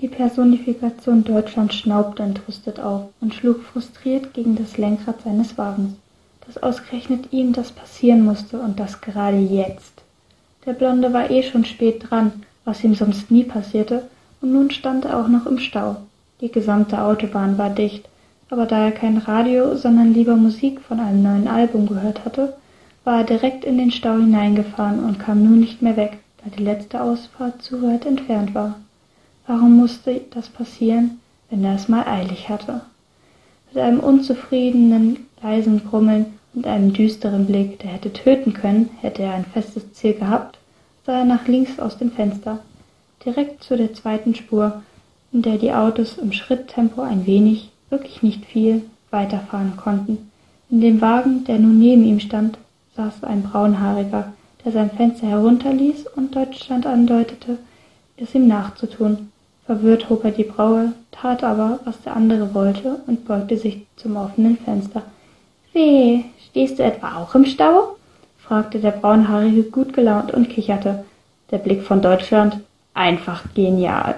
Die Personifikation Deutschland schnaubte entrüstet auf und schlug frustriert gegen das Lenkrad seines Wagens. Dass ausgerechnet ihm das passieren musste und das gerade jetzt. Der Blonde war eh schon spät dran, was ihm sonst nie passierte, und nun stand er auch noch im Stau. Die gesamte Autobahn war dicht, aber da er kein Radio, sondern lieber Musik von einem neuen Album gehört hatte, war er direkt in den Stau hineingefahren und kam nun nicht mehr weg, da die letzte Ausfahrt zu weit entfernt war. Warum musste das passieren, wenn er es mal eilig hatte? Mit einem unzufriedenen, leisen Grummeln und einem düsteren Blick, der hätte töten können, hätte er ein festes Ziel gehabt, sah er nach links aus dem Fenster, direkt zu der zweiten Spur, in der die Autos im Schritttempo ein wenig, wirklich nicht viel, weiterfahren konnten. In dem Wagen, der nun neben ihm stand, saß ein Braunhaariger, der sein Fenster herunterließ und Deutschland andeutete, es ihm nachzutun. Verwirrt hob er die Braue, tat aber, was der andere wollte, und beugte sich zum offenen Fenster. Weh, stehst du etwa auch im Stau? fragte der Braunhaarige gut gelaunt und kicherte. Der Blick von Deutschland einfach genial.